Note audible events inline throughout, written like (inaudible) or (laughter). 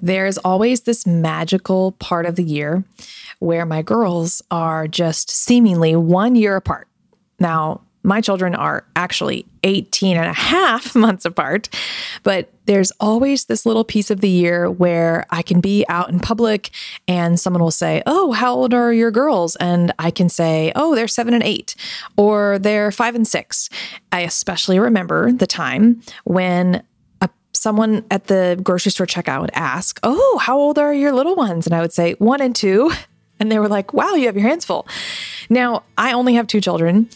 There's always this magical part of the year where my girls are just seemingly one year apart. Now, my children are actually 18 and a half (laughs) months apart, but there's always this little piece of the year where I can be out in public and someone will say, Oh, how old are your girls? And I can say, Oh, they're seven and eight, or they're five and six. I especially remember the time when someone at the grocery store checkout would ask, Oh, how old are your little ones? And I would say, One and two. (laughs) And they were like, Wow, you have your hands full. Now, I only have two children,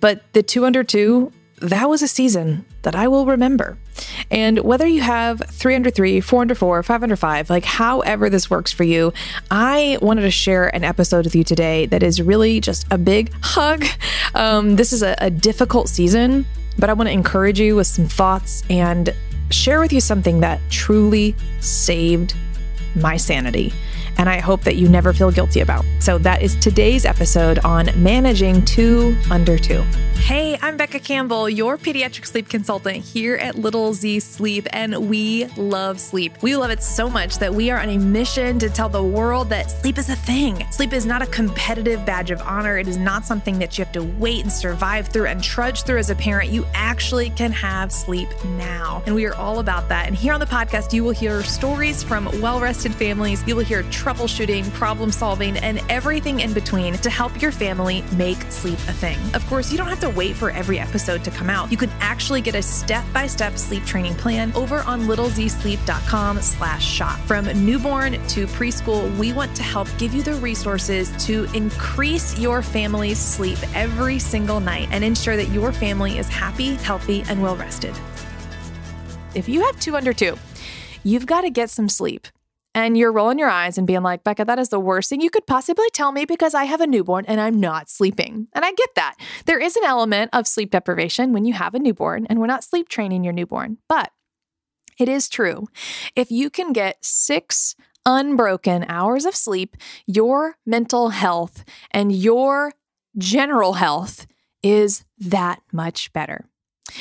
but the two under two, that was a season that I will remember. And whether you have 303, 404, 505, like however this works for you, I wanted to share an episode with you today that is really just a big (laughs) hug. Um, this is a, a difficult season, but I want to encourage you with some thoughts and share with you something that truly saved my sanity and I hope that you never feel guilty about. So that is today's episode on managing two under two. Hey, I'm Becca Campbell, your pediatric sleep consultant here at Little Z Sleep, and we love sleep. We love it so much that we are on a mission to tell the world that sleep is a thing. Sleep is not a competitive badge of honor, it is not something that you have to wait and survive through and trudge through as a parent. You actually can have sleep now. And we are all about that. And here on the podcast, you will hear stories from well rested families, you will hear troubleshooting, problem solving, and everything in between to help your family make sleep a thing. Of course, you don't have to wait for every episode to come out. You can actually get a step-by-step sleep training plan over on littlezsleep.com slash shop. From newborn to preschool, we want to help give you the resources to increase your family's sleep every single night and ensure that your family is happy, healthy, and well rested. If you have two under two, you've got to get some sleep and you're rolling your eyes and being like, Becca, that is the worst thing you could possibly tell me because I have a newborn and I'm not sleeping. And I get that. There is an element of sleep deprivation when you have a newborn, and we're not sleep training your newborn. But it is true. If you can get six unbroken hours of sleep, your mental health and your general health is that much better.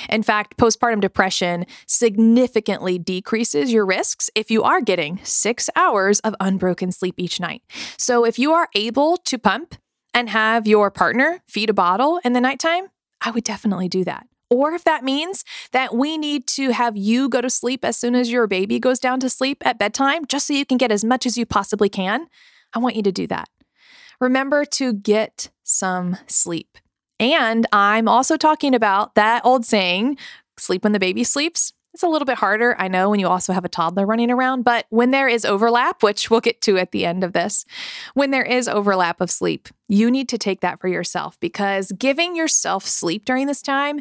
In fact, postpartum depression significantly decreases your risks if you are getting six hours of unbroken sleep each night. So, if you are able to pump and have your partner feed a bottle in the nighttime, I would definitely do that. Or if that means that we need to have you go to sleep as soon as your baby goes down to sleep at bedtime, just so you can get as much as you possibly can, I want you to do that. Remember to get some sleep. And I'm also talking about that old saying sleep when the baby sleeps. It's a little bit harder, I know, when you also have a toddler running around, but when there is overlap, which we'll get to at the end of this, when there is overlap of sleep, you need to take that for yourself because giving yourself sleep during this time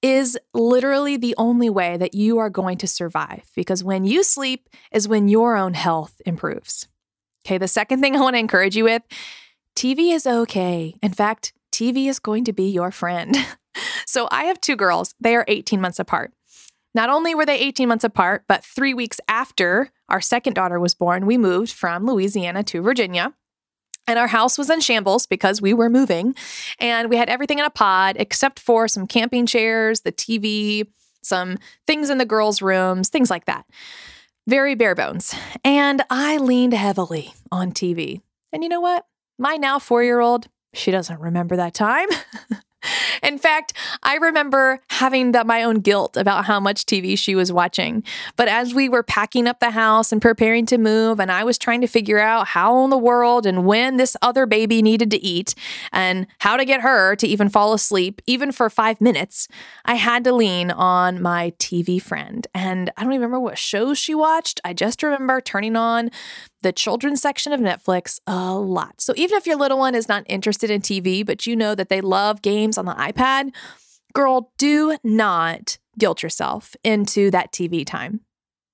is literally the only way that you are going to survive because when you sleep is when your own health improves. Okay, the second thing I want to encourage you with TV is okay. In fact, TV is going to be your friend. (laughs) so I have two girls, they are 18 months apart. Not only were they 18 months apart, but three weeks after our second daughter was born, we moved from Louisiana to Virginia. And our house was in shambles because we were moving. And we had everything in a pod except for some camping chairs, the TV, some things in the girls' rooms, things like that. Very bare bones. And I leaned heavily on TV. And you know what? My now four year old, she doesn't remember that time. (laughs) In fact, I remember having the, my own guilt about how much TV she was watching. But as we were packing up the house and preparing to move, and I was trying to figure out how in the world and when this other baby needed to eat and how to get her to even fall asleep, even for five minutes, I had to lean on my TV friend. And I don't even remember what shows she watched. I just remember turning on the children's section of Netflix a lot. So even if your little one is not interested in TV, but you know that they love games on the iPad, girl, do not guilt yourself into that TV time.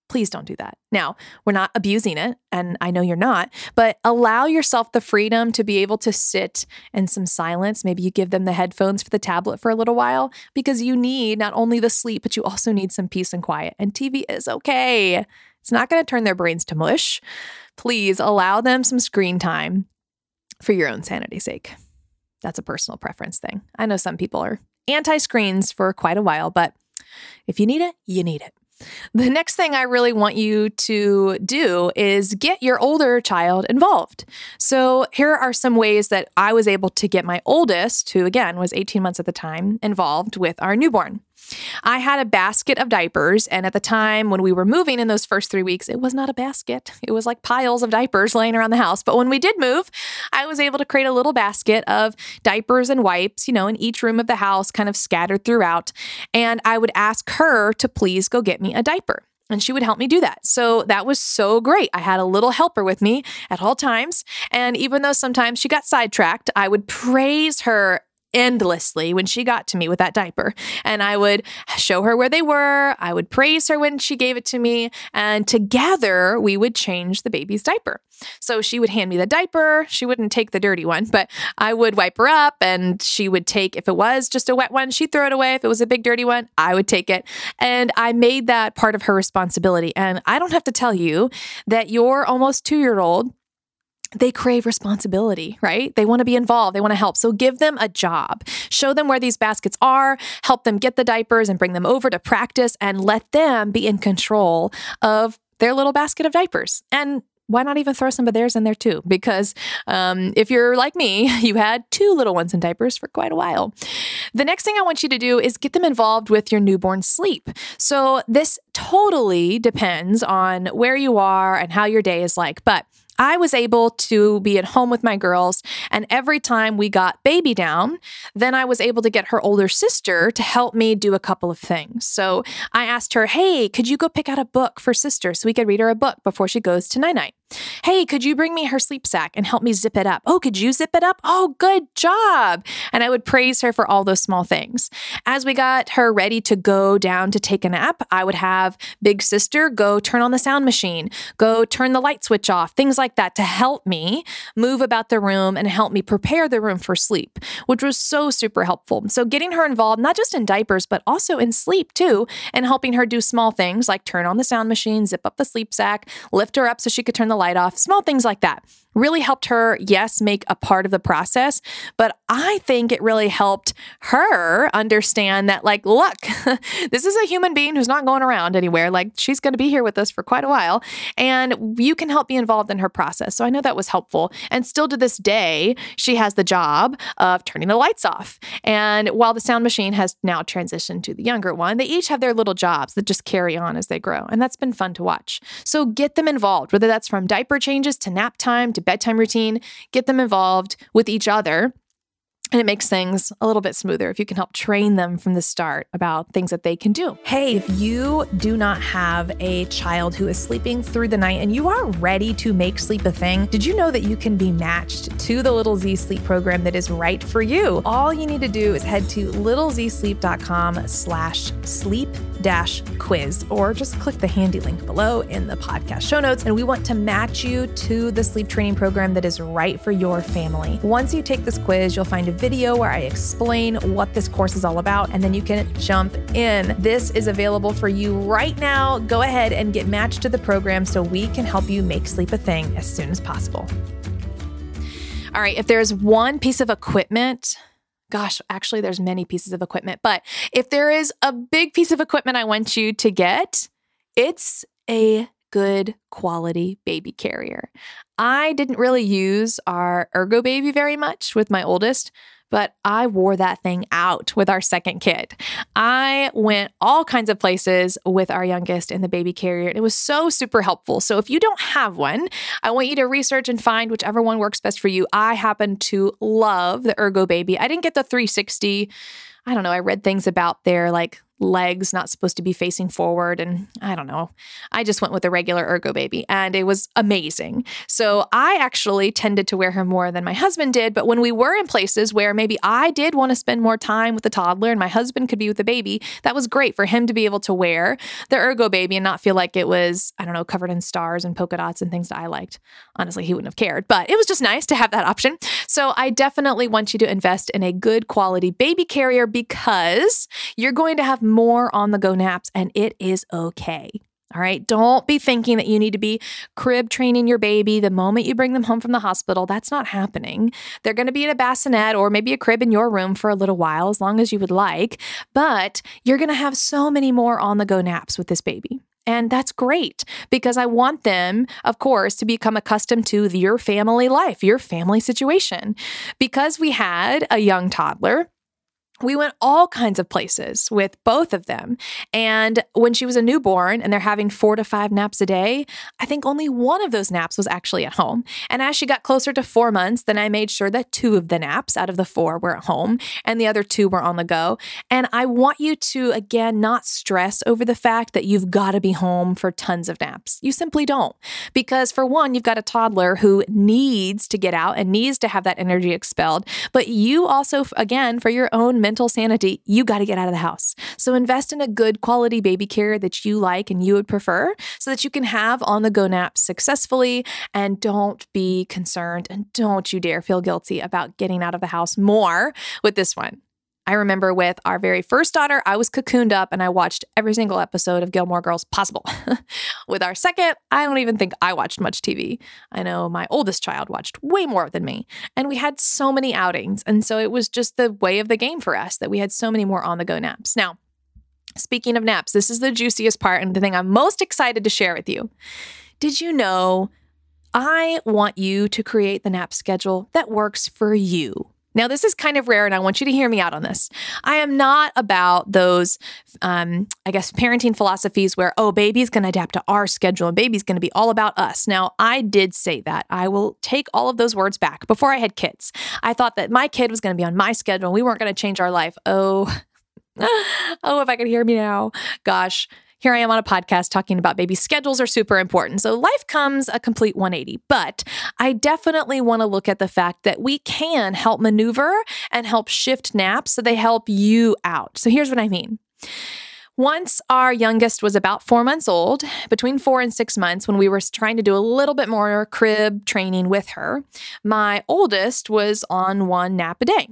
Please don't do that. Now, we're not abusing it, and I know you're not, but allow yourself the freedom to be able to sit in some silence. Maybe you give them the headphones for the tablet for a little while because you need not only the sleep, but you also need some peace and quiet. And TV is okay. It's not going to turn their brains to mush. Please allow them some screen time for your own sanity's sake. That's a personal preference thing. I know some people are anti screens for quite a while, but if you need it, you need it. The next thing I really want you to do is get your older child involved. So, here are some ways that I was able to get my oldest, who again was 18 months at the time, involved with our newborn. I had a basket of diapers, and at the time when we were moving in those first three weeks, it was not a basket. It was like piles of diapers laying around the house. But when we did move, I was able to create a little basket of diapers and wipes, you know, in each room of the house, kind of scattered throughout. And I would ask her to please go get me a diaper and she would help me do that. So that was so great. I had a little helper with me at all times. And even though sometimes she got sidetracked, I would praise her endlessly when she got to me with that diaper. And I would show her where they were. I would praise her when she gave it to me. And together we would change the baby's diaper. So she would hand me the diaper. She wouldn't take the dirty one, but I would wipe her up and she would take, if it was just a wet one, she'd throw it away. If it was a big dirty one, I would take it. And I made that part of her responsibility. And I don't have to tell you that your almost two year old they crave responsibility, right? They want to be involved, they want to help. So give them a job. Show them where these baskets are, help them get the diapers and bring them over to practice and let them be in control of their little basket of diapers. And why not even throw some of theirs in there too? Because um, if you're like me, (laughs) you had two little ones in diapers for quite a while. The next thing I want you to do is get them involved with your newborn sleep. So, this totally depends on where you are and how your day is like. But I was able to be at home with my girls. And every time we got baby down, then I was able to get her older sister to help me do a couple of things. So I asked her, Hey, could you go pick out a book for sister so we could read her a book before she goes to night night? Hey, could you bring me her sleep sack and help me zip it up? Oh, could you zip it up? Oh, good job. And I would praise her for all those small things. As we got her ready to go down to take a nap, I would have big sister go turn on the sound machine, go turn the light switch off, things like that to help me move about the room and help me prepare the room for sleep, which was so super helpful. So getting her involved, not just in diapers, but also in sleep too, and helping her do small things like turn on the sound machine, zip up the sleep sack, lift her up so she could turn the light off, small things like that really helped her, yes, make a part of the process, but I think it really helped her understand that, like, look, (laughs) this is a human being who's not going around anywhere. Like, she's going to be here with us for quite a while, and you can help be involved in her process. So I know that was helpful. And still to this day, she has the job of turning the lights off. And while the sound machine has now transitioned to the younger one, they each have their little jobs that just carry on as they grow. And that's been fun to watch. So get them involved, whether that's from diaper changes to nap time bedtime routine, get them involved with each other and it makes things a little bit smoother if you can help train them from the start about things that they can do. Hey, if you do not have a child who is sleeping through the night and you are ready to make sleep a thing, did you know that you can be matched to the Little Z Sleep program that is right for you? All you need to do is head to littlezsleep.com slash sleep dash quiz or just click the handy link below in the podcast show notes and we want to match you to the sleep training program that is right for your family. Once you take this quiz, you'll find a video where I explain what this course is all about, and then you can jump in. This is available for you right now. Go ahead and get matched to the program so we can help you make sleep a thing as soon as possible. All right, if there's one piece of equipment, gosh, actually, there's many pieces of equipment, but if there is a big piece of equipment I want you to get, it's a good quality baby carrier. I didn't really use our Ergo Baby very much with my oldest, but I wore that thing out with our second kid. I went all kinds of places with our youngest in the baby carrier, and it was so super helpful. So if you don't have one, I want you to research and find whichever one works best for you. I happen to love the Ergo Baby. I didn't get the 360. I don't know. I read things about their like legs not supposed to be facing forward. And I don't know. I just went with a regular Ergo baby and it was amazing. So I actually tended to wear her more than my husband did. But when we were in places where maybe I did want to spend more time with the toddler and my husband could be with the baby, that was great for him to be able to wear the Ergo baby and not feel like it was, I don't know, covered in stars and polka dots and things that I liked. Honestly, he wouldn't have cared, but it was just nice to have that option. So I definitely want you to invest in a good quality baby carrier because you're going to have more on the go naps, and it is okay. All right. Don't be thinking that you need to be crib training your baby the moment you bring them home from the hospital. That's not happening. They're going to be in a bassinet or maybe a crib in your room for a little while, as long as you would like. But you're going to have so many more on the go naps with this baby. And that's great because I want them, of course, to become accustomed to your family life, your family situation. Because we had a young toddler, we went all kinds of places with both of them. And when she was a newborn and they're having four to five naps a day, I think only one of those naps was actually at home. And as she got closer to four months, then I made sure that two of the naps out of the four were at home and the other two were on the go. And I want you to, again, not stress over the fact that you've got to be home for tons of naps. You simply don't. Because for one, you've got a toddler who needs to get out and needs to have that energy expelled. But you also, again, for your own mental sanity, you got to get out of the house. So invest in a good quality baby care that you like and you would prefer so that you can have on the go naps successfully and don't be concerned and don't you dare feel guilty about getting out of the house more with this one. I remember with our very first daughter, I was cocooned up and I watched every single episode of Gilmore Girls possible. (laughs) with our second, I don't even think I watched much TV. I know my oldest child watched way more than me. And we had so many outings. And so it was just the way of the game for us that we had so many more on the go naps. Now, speaking of naps, this is the juiciest part and the thing I'm most excited to share with you. Did you know I want you to create the nap schedule that works for you? Now, this is kind of rare, and I want you to hear me out on this. I am not about those, um, I guess, parenting philosophies where, oh, baby's going to adapt to our schedule and baby's going to be all about us. Now, I did say that. I will take all of those words back. Before I had kids, I thought that my kid was going to be on my schedule and we weren't going to change our life. Oh, (laughs) oh, if I could hear me now. Gosh here I am on a podcast talking about baby schedules are super important. So life comes a complete 180. But I definitely want to look at the fact that we can help maneuver and help shift naps so they help you out. So here's what I mean. Once our youngest was about four months old, between four and six months, when we were trying to do a little bit more crib training with her, my oldest was on one nap a day.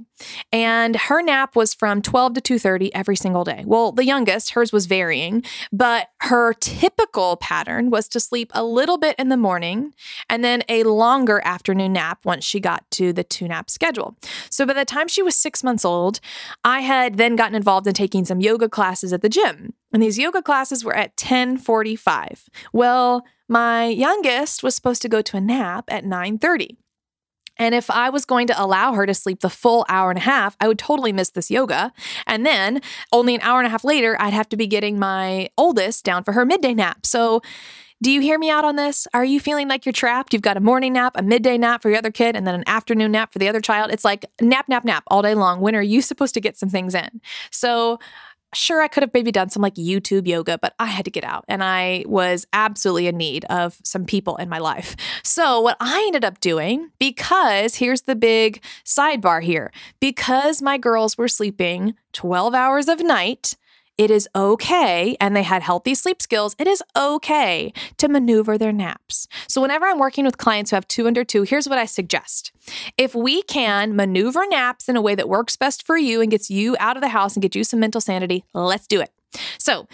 And her nap was from 12 to 2:30 every single day. Well, the youngest, hers was varying, but her typical pattern was to sleep a little bit in the morning and then a longer afternoon nap once she got to the two nap schedule. So by the time she was six months old, I had then gotten involved in taking some yoga classes at the gym. And these yoga classes were at 10:45. Well, my youngest was supposed to go to a nap at 9:30. And if I was going to allow her to sleep the full hour and a half, I would totally miss this yoga. And then only an hour and a half later, I'd have to be getting my oldest down for her midday nap. So do you hear me out on this? Are you feeling like you're trapped? You've got a morning nap, a midday nap for your other kid, and then an afternoon nap for the other child. It's like nap, nap, nap all day long. When are you supposed to get some things in? So sure, I could have maybe done some like YouTube yoga, but I had to get out and I was absolutely in need of some people in my life. So, what I ended up doing, because here's the big sidebar here, because my girls were sleeping 12 hours of night, it is okay, and they had healthy sleep skills, it is okay to maneuver their naps. So, whenever I'm working with clients who have two under two, here's what I suggest. If we can maneuver naps in a way that works best for you and gets you out of the house and get you some mental sanity, let's do it. So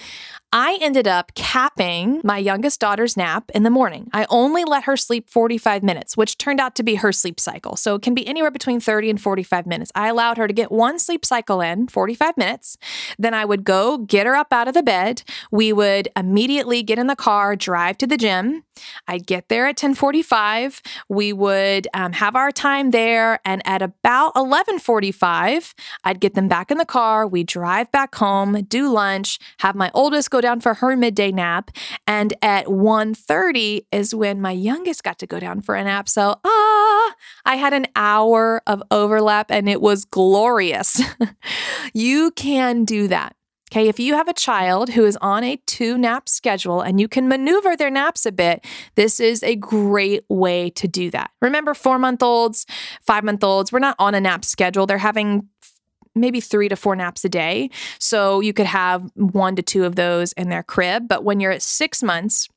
I ended up capping my youngest daughter's nap in the morning. I only let her sleep 45 minutes, which turned out to be her sleep cycle. So it can be anywhere between 30 and 45 minutes. I allowed her to get one sleep cycle in, 45 minutes. Then I would go get her up out of the bed. We would immediately get in the car, drive to the gym. I'd get there at 10:45. We would um, have our time there, and at about 11:45, I'd get them back in the car. We drive back home, do lunch, have my oldest go down for her midday nap, and at 1:30 is when my youngest got to go down for a nap. So ah, I had an hour of overlap, and it was glorious. (laughs) you can do that. Okay, if you have a child who is on a two nap schedule and you can maneuver their naps a bit, this is a great way to do that. Remember, four month olds, five month olds, we're not on a nap schedule. They're having maybe three to four naps a day. So you could have one to two of those in their crib. But when you're at six months,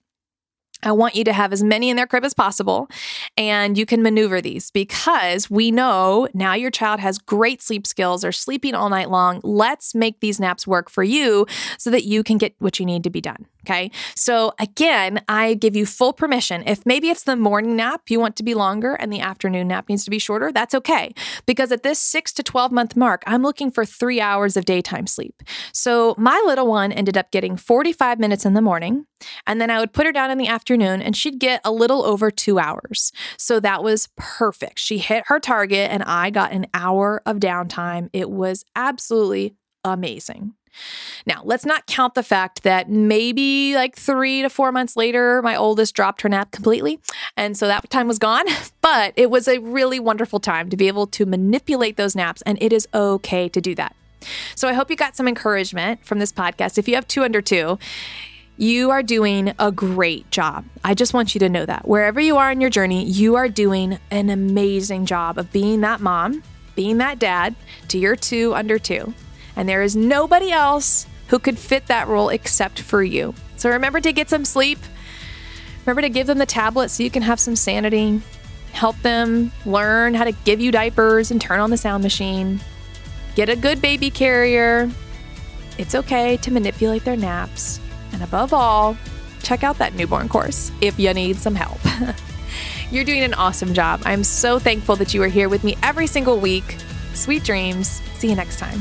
I want you to have as many in their crib as possible and you can maneuver these because we know now your child has great sleep skills or sleeping all night long. Let's make these naps work for you so that you can get what you need to be done. Okay. So again, I give you full permission. If maybe it's the morning nap you want to be longer and the afternoon nap needs to be shorter, that's okay. Because at this six to 12 month mark, I'm looking for three hours of daytime sleep. So my little one ended up getting 45 minutes in the morning. And then I would put her down in the afternoon and she'd get a little over two hours. So that was perfect. She hit her target and I got an hour of downtime. It was absolutely amazing. Now, let's not count the fact that maybe like three to four months later, my oldest dropped her nap completely. And so that time was gone. (laughs) But it was a really wonderful time to be able to manipulate those naps. And it is okay to do that. So I hope you got some encouragement from this podcast. If you have two under two, you are doing a great job. I just want you to know that. Wherever you are in your journey, you are doing an amazing job of being that mom, being that dad to your two under two and there is nobody else who could fit that role except for you. So remember to get some sleep. Remember to give them the tablet so you can have some sanity. Help them learn how to give you diapers and turn on the sound machine. Get a good baby carrier. It's okay to manipulate their naps. And above all, check out that newborn course if you need some help. (laughs) You're doing an awesome job. I'm so thankful that you are here with me every single week. Sweet dreams. See you next time.